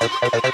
Thank you.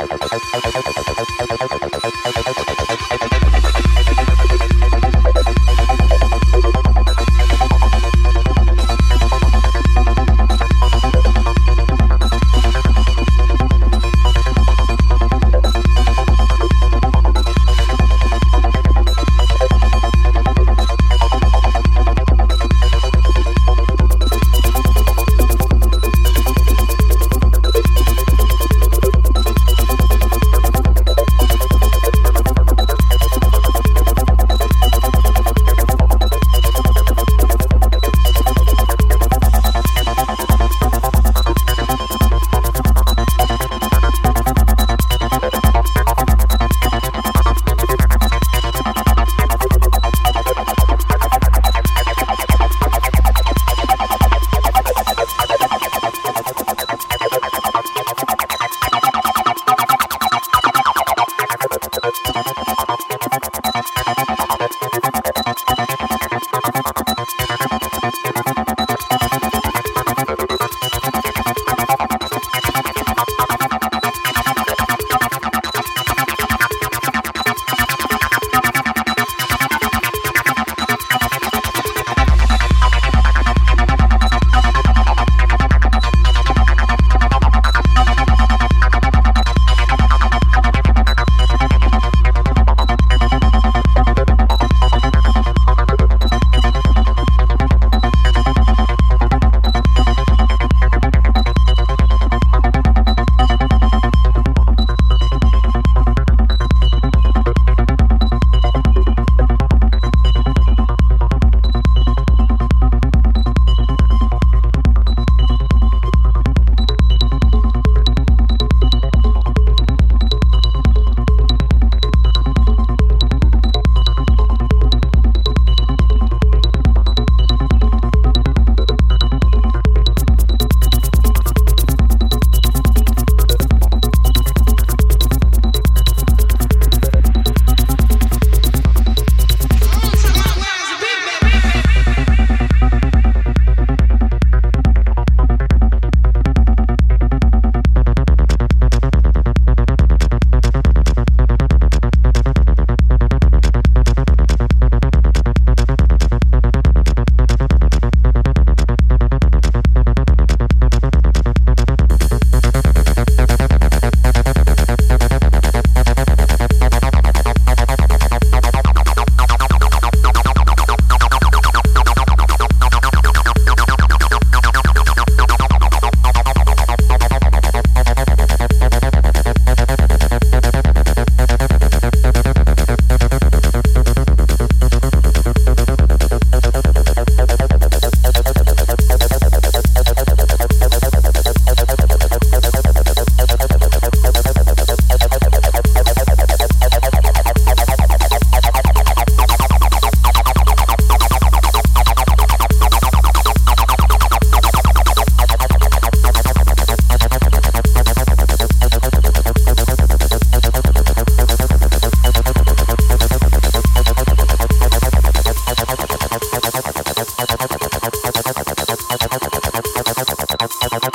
バカバカバカバカバカバカバカバカバカ。